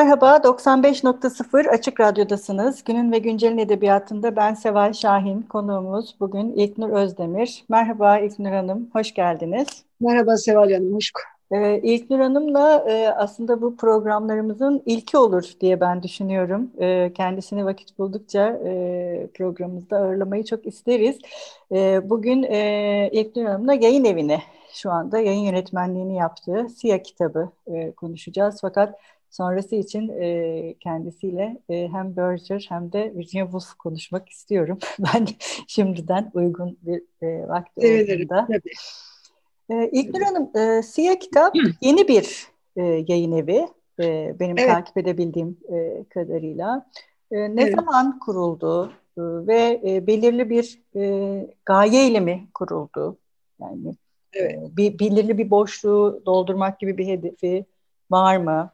Merhaba, 95.0 Açık Radyo'dasınız. Günün ve Güncel'in edebiyatında ben Seval Şahin, konuğumuz bugün İlknur Özdemir. Merhaba İlknur Hanım, hoş geldiniz. Merhaba Seval Hanım, hoş ee, İlknur Hanım'la e, aslında bu programlarımızın ilki olur diye ben düşünüyorum. E, kendisini vakit buldukça e, programımızda ağırlamayı çok isteriz. E, bugün e, İlknur Hanım'la yayın evine şu anda yayın yönetmenliğini yaptığı Siyah kitabı e, konuşacağız. Fakat sonrası için e, kendisiyle e, hem Berger hem de Virginia Woolf konuşmak istiyorum. ben şimdiden uygun bir e, vakti Sevinirim, olduğunda. Tabii. E, İlknur Hanım, e, Siyah Kitap yeni bir e, yayın evi. E, benim evet. takip edebildiğim e, kadarıyla. E, ne evet. zaman kuruldu e, ve e, belirli bir e, gaye mi kuruldu? Yani evet. e, bir, belirli bir boşluğu doldurmak gibi bir hedefi var mı?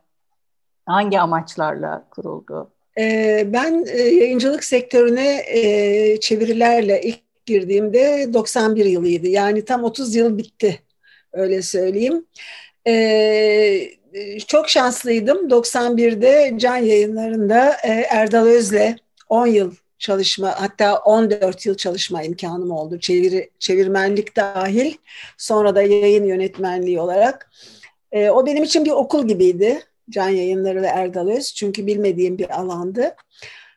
Hangi amaçlarla kuruldu? Ee, ben e, yayıncılık sektörüne e, çevirilerle ilk girdiğimde 91 yılıydı. Yani tam 30 yıl bitti öyle söyleyeyim. Ee, çok şanslıydım. 91'de Can Yayınları'nda e, Erdal Öz'le 10 yıl çalışma hatta 14 yıl çalışma imkanım oldu. Çeviri, çevirmenlik dahil sonra da yayın yönetmenliği olarak. o benim için bir okul gibiydi. Can Yayınları ve Erdal Öz. Çünkü bilmediğim bir alandı.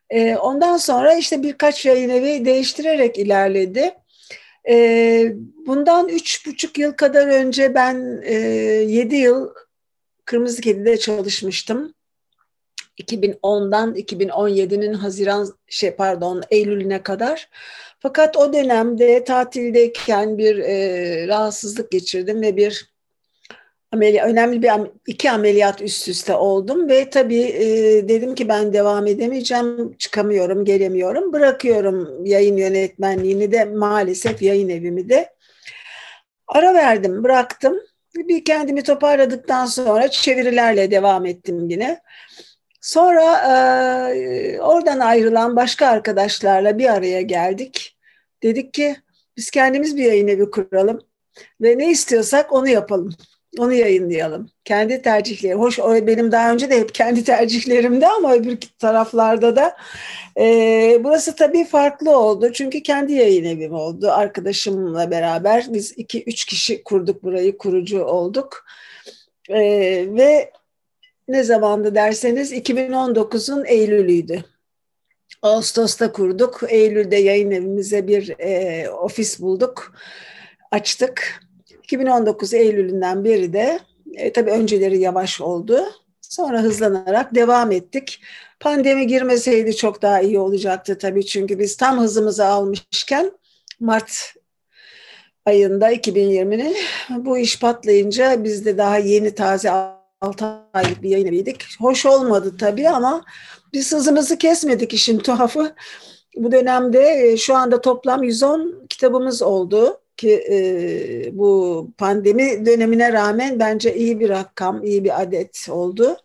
E, ondan sonra işte birkaç yayın evi değiştirerek ilerledi. E, bundan üç buçuk yıl kadar önce ben e, yedi yıl Kırmızı Kedi'de çalışmıştım. 2010'dan 2017'nin Haziran şey pardon Eylül'üne kadar. Fakat o dönemde tatildeyken bir e, rahatsızlık geçirdim ve bir ameliyat, önemli bir iki ameliyat üst üste oldum ve tabii e, dedim ki ben devam edemeyeceğim, çıkamıyorum, gelemiyorum. Bırakıyorum yayın yönetmenliğini de maalesef yayın evimi de. Ara verdim, bıraktım. Bir kendimi toparladıktan sonra çevirilerle devam ettim yine. Sonra e, oradan ayrılan başka arkadaşlarla bir araya geldik. Dedik ki biz kendimiz bir yayın evi kuralım ve ne istiyorsak onu yapalım. Onu yayınlayalım. Kendi tercihleri. Hoş o benim daha önce de hep kendi tercihlerimde ama öbür taraflarda da. E, burası tabii farklı oldu. Çünkü kendi yayın evim oldu. Arkadaşımla beraber biz iki üç kişi kurduk burayı. Kurucu olduk. E, ve ne zamandı derseniz 2019'un Eylül'üydü. Ağustos'ta kurduk. Eylül'de yayın evimize bir e, ofis bulduk. Açtık 2019 Eylül'ünden beri de e, tabii önceleri yavaş oldu. Sonra hızlanarak devam ettik. Pandemi girmeseydi çok daha iyi olacaktı tabii çünkü biz tam hızımızı almışken Mart ayında 2020'nin bu iş patlayınca biz de daha yeni taze 6 aylık bir yayın eviydik. Hoş olmadı tabii ama biz hızımızı kesmedik işin tuhafı. Bu dönemde e, şu anda toplam 110 kitabımız oldu ki e, bu pandemi dönemine rağmen bence iyi bir rakam, iyi bir adet oldu.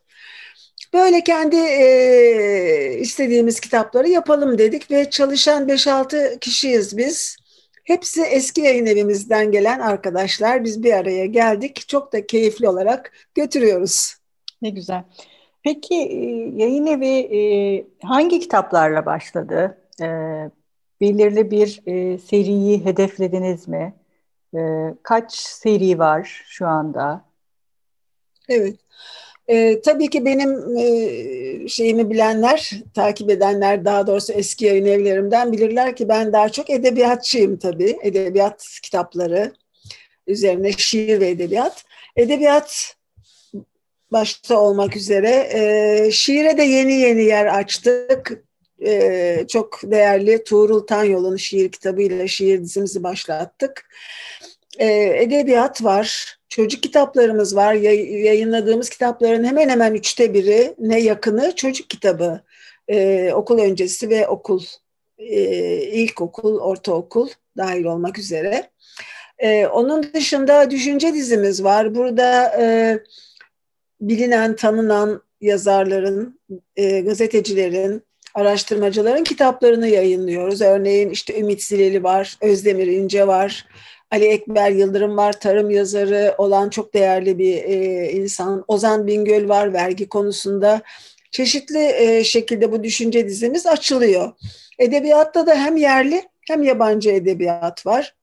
Böyle kendi e, istediğimiz kitapları yapalım dedik ve çalışan 5-6 kişiyiz biz. Hepsi eski yayın evimizden gelen arkadaşlar. Biz bir araya geldik. Çok da keyifli olarak götürüyoruz. Ne güzel. Peki yayın evi hangi kitaplarla başladı? Belirli bir e, seriyi hedeflediniz mi? E, kaç seri var şu anda? Evet. E, tabii ki benim e, şeyimi bilenler, takip edenler daha doğrusu eski yayın evlerimden bilirler ki ben daha çok edebiyatçıyım tabii. Edebiyat kitapları üzerine şiir ve edebiyat. Edebiyat başta olmak üzere e, şiire de yeni yeni yer açtık e, çok değerli Tuğrul Tanyol'un şiir kitabıyla şiir dizimizi başlattık. E, edebiyat var, çocuk kitaplarımız var. Yayınladığımız kitapların hemen hemen üçte biri ne yakını çocuk kitabı. E, okul öncesi ve okul, e, ilkokul, ortaokul dahil olmak üzere. E, onun dışında düşünce dizimiz var. Burada e, bilinen, tanınan yazarların, e, gazetecilerin, araştırmacıların kitaplarını yayınlıyoruz. Örneğin işte Ümit Zileli var, Özdemir İnce var, Ali Ekber Yıldırım var, tarım yazarı olan çok değerli bir e, insan. Ozan Bingöl var vergi konusunda. Çeşitli e, şekilde bu düşünce dizimiz açılıyor. Edebiyatta da hem yerli hem yabancı edebiyat var.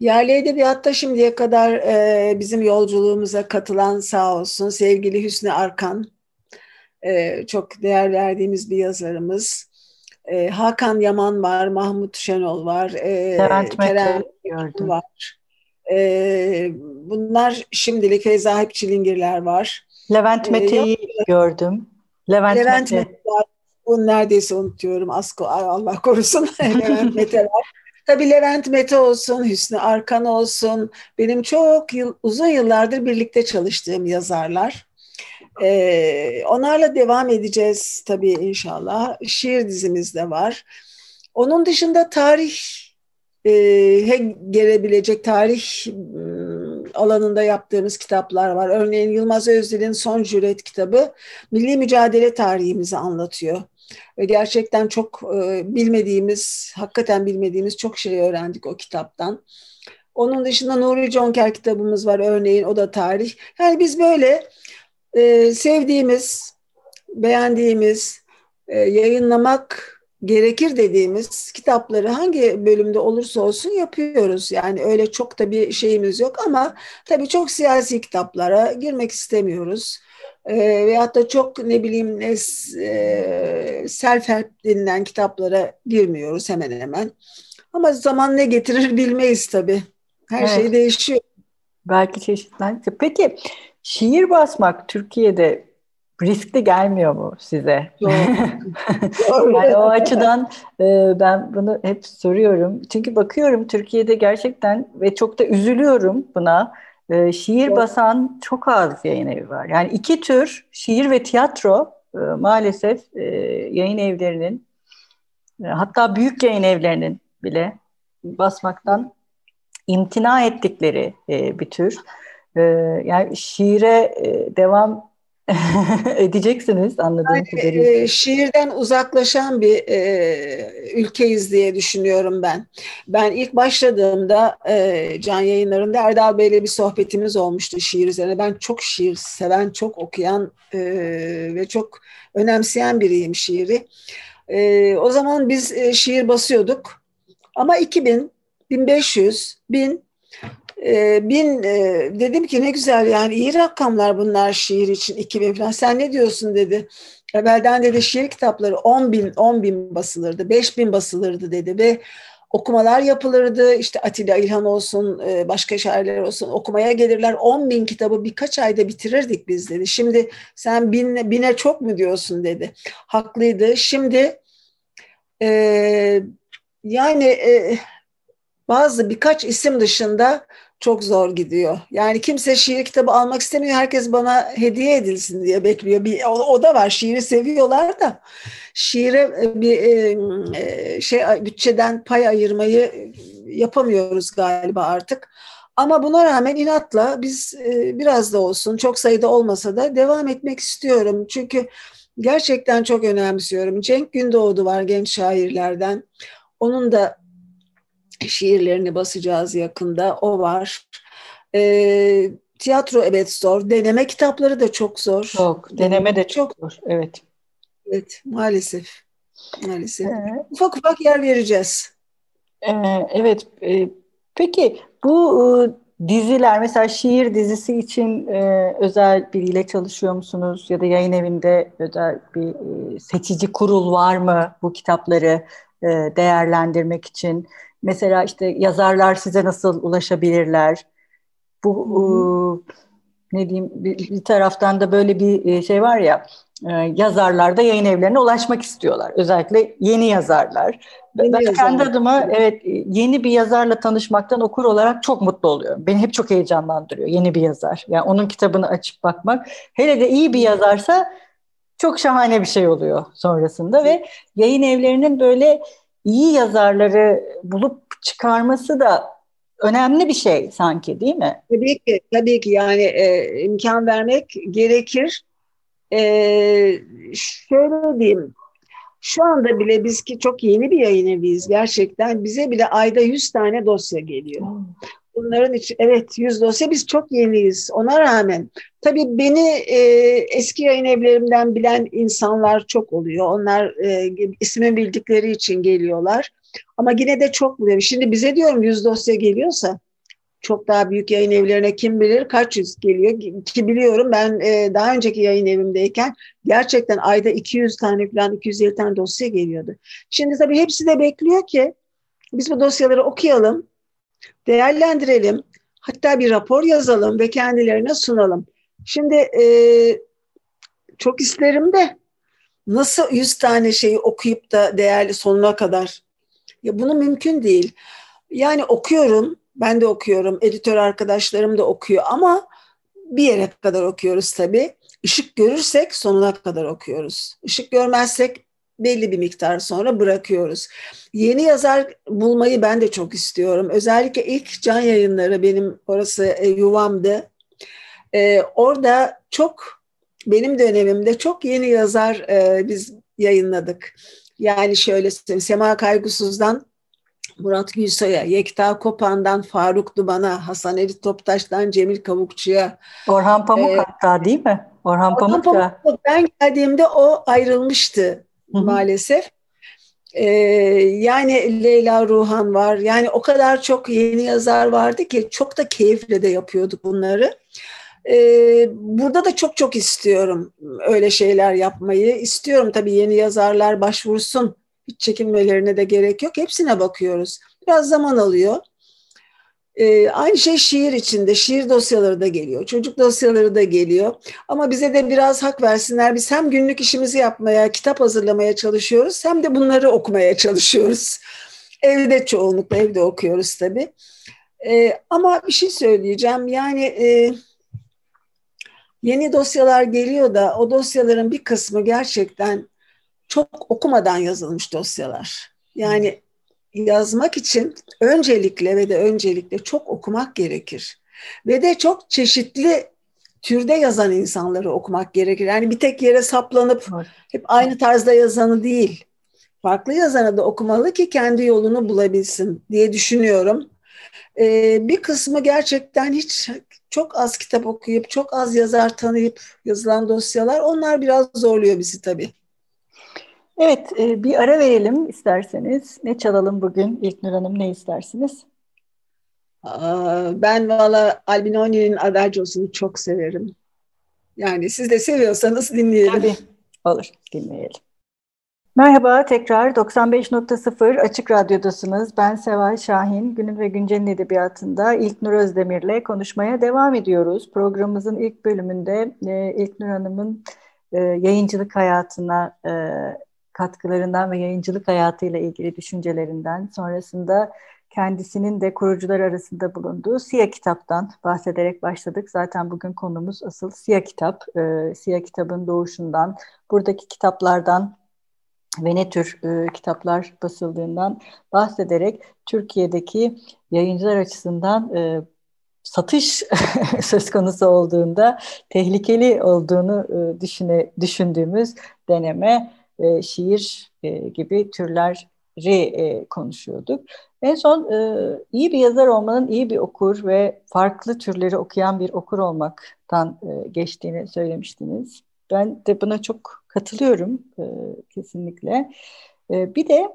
Yerli edebiyatta şimdiye kadar e, bizim yolculuğumuza katılan sağ olsun sevgili Hüsnü Arkan, e, çok değer verdiğimiz bir yazarımız. E, Hakan Yaman var, Mahmut Şenol var, e, Kerem gördüm. var. E, bunlar şimdilik Feyza Hep Çilingirler var. Levent Mete'yi e, gördüm. Levent, Levent Mete. Mete var. Bunu neredeyse unutuyorum. Asko, Allah korusun. Levent Mete var. Tabii Levent Mete olsun, Hüsnü Arkan olsun. Benim çok yıl, uzun yıllardır birlikte çalıştığım yazarlar. Ee, onlarla devam edeceğiz tabii inşallah. Şiir dizimiz de var. Onun dışında tarih e, gelebilecek tarih alanında yaptığımız kitaplar var. Örneğin Yılmaz Özdil'in Son Cüret kitabı milli mücadele tarihimizi anlatıyor. Ve gerçekten çok e, bilmediğimiz, hakikaten bilmediğimiz çok şey öğrendik o kitaptan. Onun dışında Nuri Conker kitabımız var örneğin o da tarih. Yani biz böyle e, sevdiğimiz, beğendiğimiz, e, yayınlamak gerekir dediğimiz kitapları hangi bölümde olursa olsun yapıyoruz. Yani öyle çok da bir şeyimiz yok ama tabii çok siyasi kitaplara girmek istemiyoruz. E, veyahut da çok ne bileyim e, self-help denilen kitaplara girmiyoruz hemen hemen. Ama zaman ne getirir bilmeyiz tabii. Her şey evet. şey değişiyor. Belki çeşitlenecek. Peki şiir basmak Türkiye'de riskli gelmiyor mu size? Doğru. yani o açıdan e, ben bunu hep soruyorum. Çünkü bakıyorum Türkiye'de gerçekten ve çok da üzülüyorum buna. E, şiir Doğru. basan çok az yayın evi var. Yani iki tür şiir ve tiyatro e, maalesef e, yayın evlerinin e, hatta büyük yayın evlerinin bile basmaktan imtina ettikleri e, bir tür. E, yani şiire e, devam edeceksiniz anladığım yani, kadarıyla. E, şiirden uzaklaşan bir e, ülkeyiz diye düşünüyorum ben. Ben ilk başladığımda e, can yayınlarında Erdal Bey'le bir sohbetimiz olmuştu şiir üzerine. Ben çok şiir seven, çok okuyan e, ve çok önemseyen biriyim şiiri. E, o zaman biz e, şiir basıyorduk ama 2000, 1500, 1000 e, bin e, dedim ki ne güzel yani iyi rakamlar bunlar şiir için 2000 falan. Sen ne diyorsun dedi. Evvelden dedi şiir kitapları 10 bin, 10 bin basılırdı, 5 bin basılırdı dedi ve okumalar yapılırdı. İşte Atilla İlhan olsun, e, başka şairler olsun okumaya gelirler. 10 bin kitabı birkaç ayda bitirirdik biz dedi. Şimdi sen bin, bine çok mu diyorsun dedi. Haklıydı. Şimdi e, yani e, bazı birkaç isim dışında çok zor gidiyor. Yani kimse şiir kitabı almak istemiyor. Herkes bana hediye edilsin diye bekliyor. Bir, o, o da var. Şiiri seviyorlar da şiire e, bir e, e, şey bütçeden pay ayırmayı yapamıyoruz galiba artık. Ama buna rağmen inatla biz biraz da olsun çok sayıda olmasa da devam etmek istiyorum. Çünkü gerçekten çok önemsiyorum. Cenk Gündoğdu var genç şairlerden. Onun da şiirlerini basacağız yakında. O var. E, tiyatro evet zor. Deneme kitapları da çok zor. Çok. Deneme de çok zor. Evet. Evet maalesef. Maalesef. Ee, ufak ufak yer vereceğiz. E, evet. E, peki bu e, diziler mesela şiir dizisi için e, özel biriyle çalışıyor musunuz? Ya da yayın evinde özel bir e, seçici kurul var mı bu kitapları e, değerlendirmek için? Mesela işte yazarlar size nasıl ulaşabilirler? Bu ne diyeyim bir, bir taraftan da böyle bir e, şey var ya e, yazarlar da yayın evlerine ulaşmak istiyorlar. Özellikle yeni yazarlar. Yeni ben yazarlar. kendi adıma evet yeni bir yazarla tanışmaktan okur olarak çok mutlu oluyorum. Beni hep çok heyecanlandırıyor yeni bir yazar. Yani onun kitabını açıp bakmak. Hele de iyi bir yazarsa çok şahane bir şey oluyor sonrasında ve yayın evlerinin böyle iyi yazarları bulup çıkarması da önemli bir şey sanki değil mi? Tabii ki, tabii ki yani e, imkan vermek gerekir. E, şöyle diyeyim, şu anda bile biz ki çok yeni bir yayın eviyiz gerçekten. Bize bile ayda 100 tane dosya geliyor. Bunların için evet 100 dosya biz çok yeniyiz ona rağmen. Tabii beni e, eski yayın evlerimden bilen insanlar çok oluyor. Onlar e, ismi bildikleri için geliyorlar. Ama yine de çok buluyor. Şimdi bize diyorum 100 dosya geliyorsa çok daha büyük yayın evlerine kim bilir kaç yüz geliyor ki biliyorum ben e, daha önceki yayın evimdeyken gerçekten ayda 200 tane falan 250 tane dosya geliyordu. Şimdi tabii hepsi de bekliyor ki biz bu dosyaları okuyalım, değerlendirelim, hatta bir rapor yazalım ve kendilerine sunalım. Şimdi e, çok isterim de nasıl 100 tane şeyi okuyup da değerli sonuna kadar ya bunu mümkün değil. Yani okuyorum, ben de okuyorum, editör arkadaşlarım da okuyor ama bir yere kadar okuyoruz tabii. Işık görürsek sonuna kadar okuyoruz. Işık görmezsek belli bir miktar sonra bırakıyoruz. Yeni yazar bulmayı ben de çok istiyorum. Özellikle ilk can yayınları benim orası e, yuvamdı. E, orada çok benim dönemimde çok yeni yazar e, biz yayınladık. Yani şöyle söyleyeyim, Sema Kaygısız'dan Murat Gülsoy'a, Yekta Kopan'dan Faruk Duman'a, Hasan Elit Toptaş'tan Cemil Kavukçu'ya. Orhan Pamuk ee, hatta değil mi? Orhan, Orhan Pamuk da. Ben geldiğimde o ayrılmıştı Hı-hı. maalesef. Ee, yani Leyla Ruhan var. Yani o kadar çok yeni yazar vardı ki çok da keyifle de yapıyorduk bunları. Ee, burada da çok çok istiyorum öyle şeyler yapmayı. İstiyorum tabii yeni yazarlar başvursun. Hiç çekinmelerine de gerek yok. Hepsine bakıyoruz. Biraz zaman alıyor. Ee, aynı şey şiir içinde. Şiir dosyaları da geliyor. Çocuk dosyaları da geliyor. Ama bize de biraz hak versinler. Biz hem günlük işimizi yapmaya, kitap hazırlamaya çalışıyoruz hem de bunları okumaya çalışıyoruz. Evde çoğunlukla evde okuyoruz tabii. Ee, ama bir şey söyleyeceğim. Yani e, yeni dosyalar geliyor da o dosyaların bir kısmı gerçekten çok okumadan yazılmış dosyalar. Yani yazmak için öncelikle ve de öncelikle çok okumak gerekir. Ve de çok çeşitli türde yazan insanları okumak gerekir. Yani bir tek yere saplanıp hep aynı tarzda yazanı değil. Farklı yazanı da okumalı ki kendi yolunu bulabilsin diye düşünüyorum. Ee, bir kısmı gerçekten hiç çok az kitap okuyup çok az yazar tanıyıp yazılan dosyalar onlar biraz zorluyor bizi tabii. Evet, e, bir ara verelim isterseniz. Ne çalalım bugün İlknur Hanım, ne istersiniz? Ben valla Albinoni'nin Adagio'sunu çok severim. Yani siz de seviyorsanız dinleyelim. Tabii, olur dinleyelim. Merhaba, tekrar 95.0 Açık Radyo'dasınız. Ben Seval Şahin. Günün ve Güncel'in edebiyatında İlknur Özdemir'le konuşmaya devam ediyoruz. Programımızın ilk bölümünde e, İlknur Hanım'ın e, yayıncılık hayatına e, katkılarından ve yayıncılık hayatıyla ilgili düşüncelerinden sonrasında kendisinin de kurucular arasında bulunduğu Siya kitaptan bahsederek başladık. Zaten bugün konumuz asıl Siya kitap. E, Siya kitabın doğuşundan, buradaki kitaplardan ve ne tür e, kitaplar basıldığından bahsederek Türkiye'deki yayıncılar açısından e, satış söz konusu olduğunda tehlikeli olduğunu e, düşüne, düşündüğümüz deneme e, şiir e, gibi türleri e, konuşuyorduk. En son e, iyi bir yazar olmanın iyi bir okur ve farklı türleri okuyan bir okur olmaktan e, geçtiğini söylemiştiniz. Ben de buna çok katılıyorum e, kesinlikle. E, bir de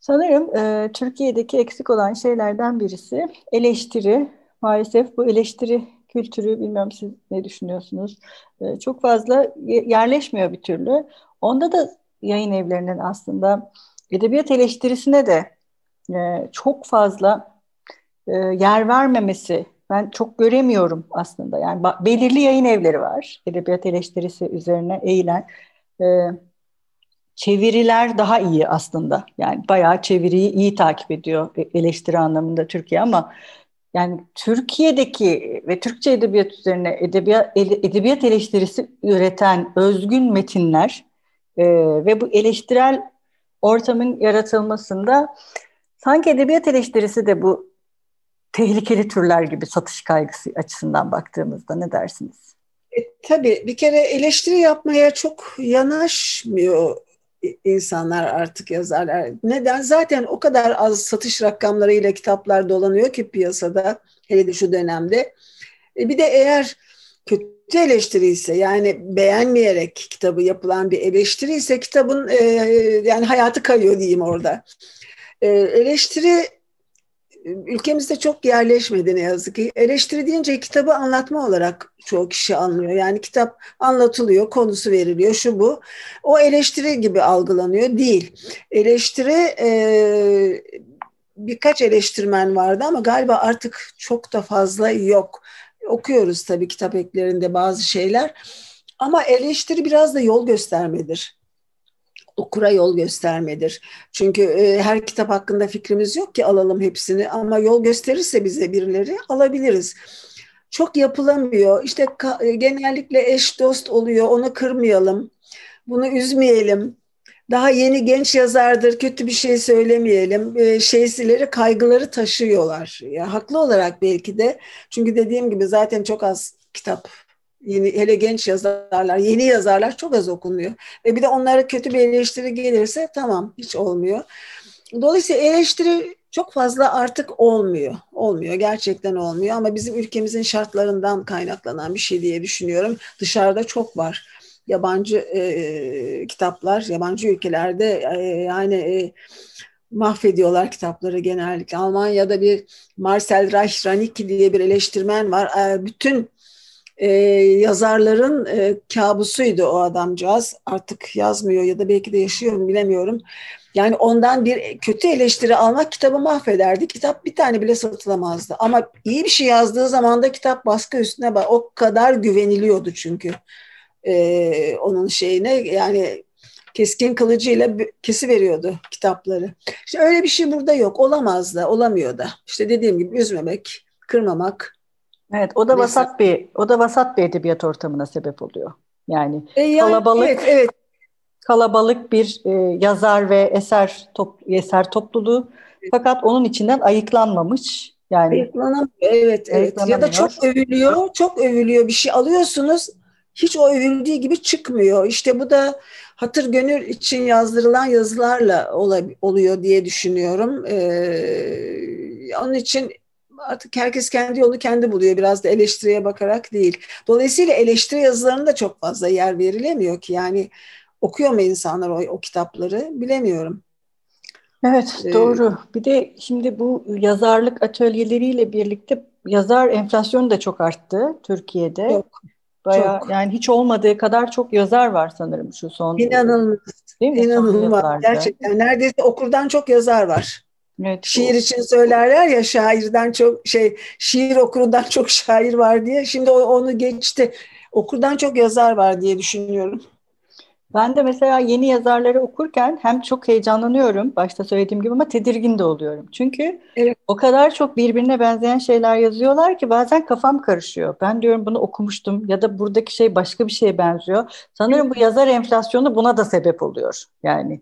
sanırım e, Türkiye'deki eksik olan şeylerden birisi eleştiri. Maalesef bu eleştiri kültürü bilmiyorum siz ne düşünüyorsunuz? E, çok fazla yerleşmiyor bir türlü. Onda da yayın evlerinin aslında edebiyat eleştirisine de e, çok fazla e, yer vermemesi ben çok göremiyorum aslında. Yani belirli yayın evleri var. Edebiyat eleştirisi üzerine eğilen. E, çeviriler daha iyi aslında. Yani bayağı çeviriyi iyi takip ediyor e, eleştiri anlamında Türkiye ama yani Türkiye'deki ve Türkçe edebiyat üzerine edebiyat, edebiyat eleştirisi üreten özgün metinler e, ve bu eleştirel ortamın yaratılmasında sanki edebiyat eleştirisi de bu tehlikeli türler gibi satış kaygısı açısından baktığımızda ne dersiniz? E, tabii bir kere eleştiri yapmaya çok yanaşmıyor insanlar artık yazarlar. Neden? Zaten o kadar az satış rakamlarıyla kitaplar dolanıyor ki piyasada hele de şu dönemde. E bir de eğer kötü eleştiri ise yani beğenmeyerek kitabı yapılan bir eleştiri ise kitabın e, yani hayatı kayıyor diyeyim orada. E, eleştiri ülkemizde çok yerleşmedi ne yazık ki. Eleştiri deyince kitabı anlatma olarak çoğu kişi anlıyor. Yani kitap anlatılıyor, konusu veriliyor, şu bu. O eleştiri gibi algılanıyor. Değil. Eleştiri e, birkaç eleştirmen vardı ama galiba artık çok da fazla yok. Okuyoruz tabii kitap eklerinde bazı şeyler. Ama eleştiri biraz da yol göstermedir okura yol göstermedir. Çünkü e, her kitap hakkında fikrimiz yok ki alalım hepsini ama yol gösterirse bize birileri alabiliriz. Çok yapılamıyor. İşte e, genellikle eş dost oluyor. Onu kırmayalım. Bunu üzmeyelim. Daha yeni genç yazardır, kötü bir şey söylemeyelim. E, şeysileri, kaygıları taşıyorlar. Ya, haklı olarak belki de. Çünkü dediğim gibi zaten çok az kitap Yeni, hele genç yazarlar, yeni yazarlar çok az okunuyor. Ve bir de onlara kötü bir eleştiri gelirse tamam hiç olmuyor. Dolayısıyla eleştiri çok fazla artık olmuyor. Olmuyor, gerçekten olmuyor ama bizim ülkemizin şartlarından kaynaklanan bir şey diye düşünüyorum. Dışarıda çok var. Yabancı e, kitaplar, yabancı ülkelerde e, yani e, mahvediyorlar kitapları genellikle. Almanya'da bir Marcel Reich Ranicki diye bir eleştirmen var. E, bütün e, yazarların e, kabusuydu o adamcağız. Artık yazmıyor ya da belki de yaşıyor mu bilemiyorum. Yani ondan bir kötü eleştiri almak kitabı mahvederdi. Kitap bir tane bile satılamazdı. Ama iyi bir şey yazdığı zaman da kitap baskı üstüne. O kadar güveniliyordu çünkü e, onun şeyine yani keskin kılıcıyla kesi veriyordu kitapları. İşte öyle bir şey burada yok. Olamaz da, olamıyor da. İşte dediğim gibi üzmemek, kırmamak, Evet, o da Mesela, vasat bir o da vasat bir edebiyat ortamına sebep oluyor. Yani, e yani kalabalık evet, evet. kalabalık bir e, yazar ve eser top, eser topluluğu fakat onun içinden ayıklanmamış. Yani ayıklanamıyor. Evet, evet. Ya da çok övülüyor, çok övülüyor bir şey alıyorsunuz. Hiç o övüldüğü gibi çıkmıyor. İşte bu da hatır gönül için yazdırılan yazılarla oluyor diye düşünüyorum. Ee, onun için artık herkes kendi yolu kendi buluyor. Biraz da eleştiriye bakarak değil. Dolayısıyla eleştiri yazılarına da çok fazla yer verilemiyor ki. Yani okuyor mu insanlar o, o kitapları bilemiyorum. Evet ee, doğru. Bir de şimdi bu yazarlık atölyeleriyle birlikte yazar enflasyonu da çok arttı Türkiye'de. Yok. Bayağı çok. yani hiç olmadığı kadar çok yazar var sanırım şu son. İnanılmaz. Değil mi? İnanılmaz. Gerçekten neredeyse okurdan çok yazar var. Evet, şiir için söylerler ya şairden çok şey şiir okurundan çok şair var diye. Şimdi onu geçti. Okurdan çok yazar var diye düşünüyorum. Ben de mesela yeni yazarları okurken hem çok heyecanlanıyorum başta söylediğim gibi ama tedirgin de oluyorum. Çünkü evet. o kadar çok birbirine benzeyen şeyler yazıyorlar ki bazen kafam karışıyor. Ben diyorum bunu okumuştum ya da buradaki şey başka bir şeye benziyor. Sanırım bu yazar enflasyonu buna da sebep oluyor. Yani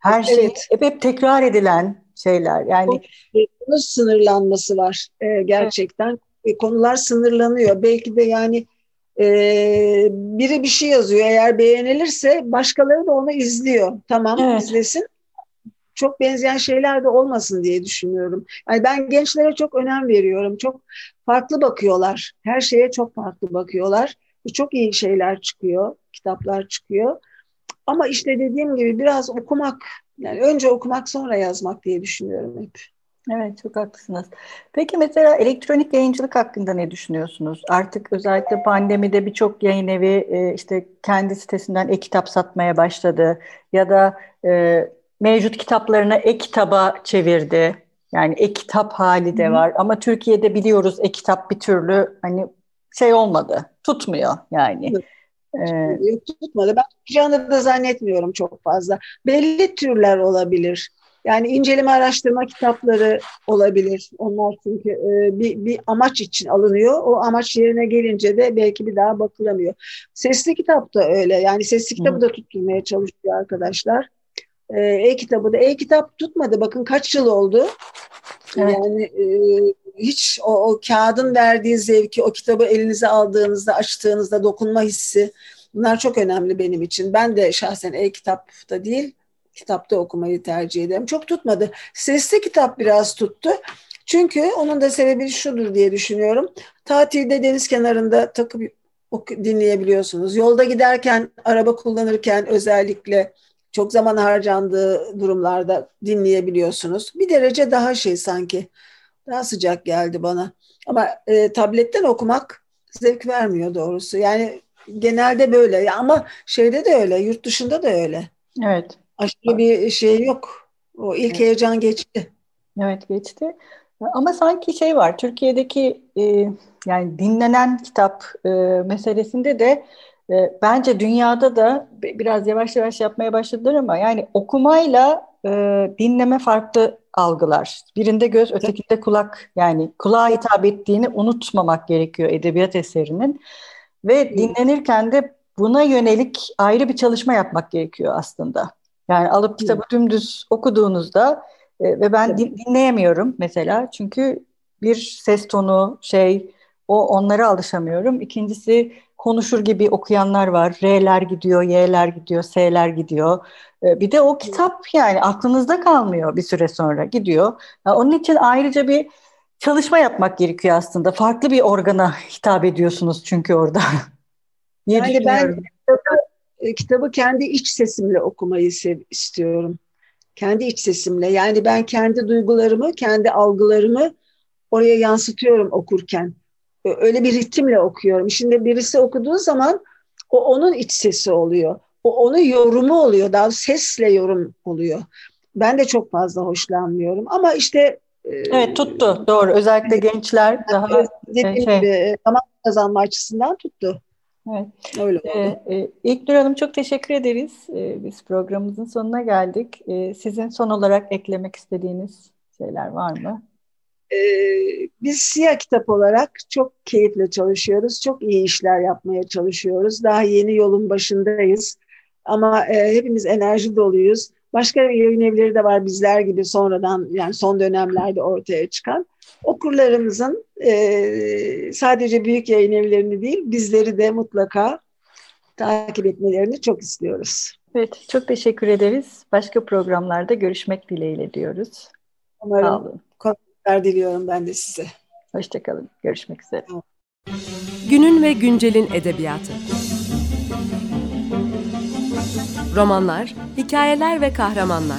her şey evet. hep, hep tekrar edilen şeyler. Yani konu sınırlanması var e, gerçekten. Evet. Konular sınırlanıyor. Belki de yani e, biri bir şey yazıyor eğer beğenilirse başkaları da onu izliyor. Tamam evet. izlesin. Çok benzeyen şeyler de olmasın diye düşünüyorum. Yani ben gençlere çok önem veriyorum. Çok farklı bakıyorlar. Her şeye çok farklı bakıyorlar. Çok iyi şeyler çıkıyor, kitaplar çıkıyor. Ama işte dediğim gibi biraz okumak yani önce okumak sonra yazmak diye düşünüyorum hep. Evet çok haklısınız. Peki mesela elektronik yayıncılık hakkında ne düşünüyorsunuz? Artık özellikle pandemide birçok yayın evi e, işte kendi sitesinden e-kitap satmaya başladı ya da e, mevcut kitaplarını e-kitaba çevirdi. Yani e-kitap hali de var. Hı. Ama Türkiye'de biliyoruz e-kitap bir türlü hani şey olmadı. Tutmuyor yani. Evet. Ee, tutmadı. Ben tutacağını da zannetmiyorum çok fazla. Belli türler olabilir. Yani inceleme araştırma kitapları olabilir. Onlar çünkü e, bir, bir amaç için alınıyor. O amaç yerine gelince de belki bir daha bakılamıyor. Sesli kitap da öyle. Yani sesli kitabı da tutturmaya çalışıyor arkadaşlar. E, e-kitabı da. E-kitap tutmadı. Bakın kaç yıl oldu. Evet. Yani e, hiç o, o kağıdın verdiği zevki, o kitabı elinize aldığınızda, açtığınızda dokunma hissi bunlar çok önemli benim için. Ben de şahsen e-kitapta değil, kitapta okumayı tercih ederim. Çok tutmadı. Sesli kitap biraz tuttu. Çünkü onun da sebebi şudur diye düşünüyorum. Tatilde deniz kenarında takıp dinleyebiliyorsunuz. Yolda giderken, araba kullanırken özellikle çok zaman harcandığı durumlarda dinleyebiliyorsunuz. Bir derece daha şey sanki. Daha sıcak geldi bana. Ama e, tabletten okumak zevk vermiyor doğrusu. Yani genelde böyle. Ama şeyde de öyle, yurt dışında da öyle. Evet. Aşırı bir şey yok. O ilk evet. heyecan geçti. Evet geçti. Ama sanki şey var. Türkiye'deki e, yani dinlenen kitap e, meselesinde de e, bence dünyada da biraz yavaş yavaş yapmaya başladılar ama yani okumayla e, dinleme farklı algılar. Birinde göz, ötekinde kulak. Yani kulağa hitap ettiğini unutmamak gerekiyor edebiyat eserinin. Ve dinlenirken de buna yönelik ayrı bir çalışma yapmak gerekiyor aslında. Yani alıp kitabı dümdüz okuduğunuzda e, ve ben din, dinleyemiyorum mesela çünkü bir ses tonu şey o onlara alışamıyorum. İkincisi konuşur gibi okuyanlar var. R'ler gidiyor, Y'ler gidiyor, S'ler gidiyor. E, bir de o kitap yani aklınızda kalmıyor bir süre sonra gidiyor. Yani onun için ayrıca bir çalışma yapmak gerekiyor aslında. Farklı bir organa hitap ediyorsunuz çünkü orada. yani ben e, kitabı kendi iç sesimle okumayı sev istiyorum. Kendi iç sesimle. Yani ben kendi duygularımı, kendi algılarımı oraya yansıtıyorum okurken. Öyle bir ritimle okuyorum. Şimdi birisi okuduğu zaman o onun iç sesi oluyor. O onun yorumu oluyor. Daha sesle yorum oluyor. Ben de çok fazla hoşlanmıyorum. Ama işte e, Evet tuttu. Doğru. Özellikle gençler daha dediğim şey. gibi zaman kazanma açısından tuttu. Evet. Öyle oldu. Ee, e, İlknur Hanım çok teşekkür ederiz. Ee, biz programımızın sonuna geldik. Ee, sizin son olarak eklemek istediğiniz şeyler var mı? Ee, biz Siyah Kitap olarak çok keyifle çalışıyoruz. Çok iyi işler yapmaya çalışıyoruz. Daha yeni yolun başındayız. Ama e, hepimiz enerji doluyuz. Başka yayın evleri de var bizler gibi sonradan yani son dönemlerde ortaya çıkan okurlarımızın e, sadece büyük yayın evlerini değil bizleri de mutlaka takip etmelerini çok istiyoruz. Evet, çok teşekkür ederiz. Başka programlarda görüşmek dileğiyle diyoruz. Umarım Sağ olun. kolaylıklar diliyorum ben de size. Hoşçakalın. Görüşmek üzere. Günün ve güncelin edebiyatı. Romanlar, hikayeler ve kahramanlar.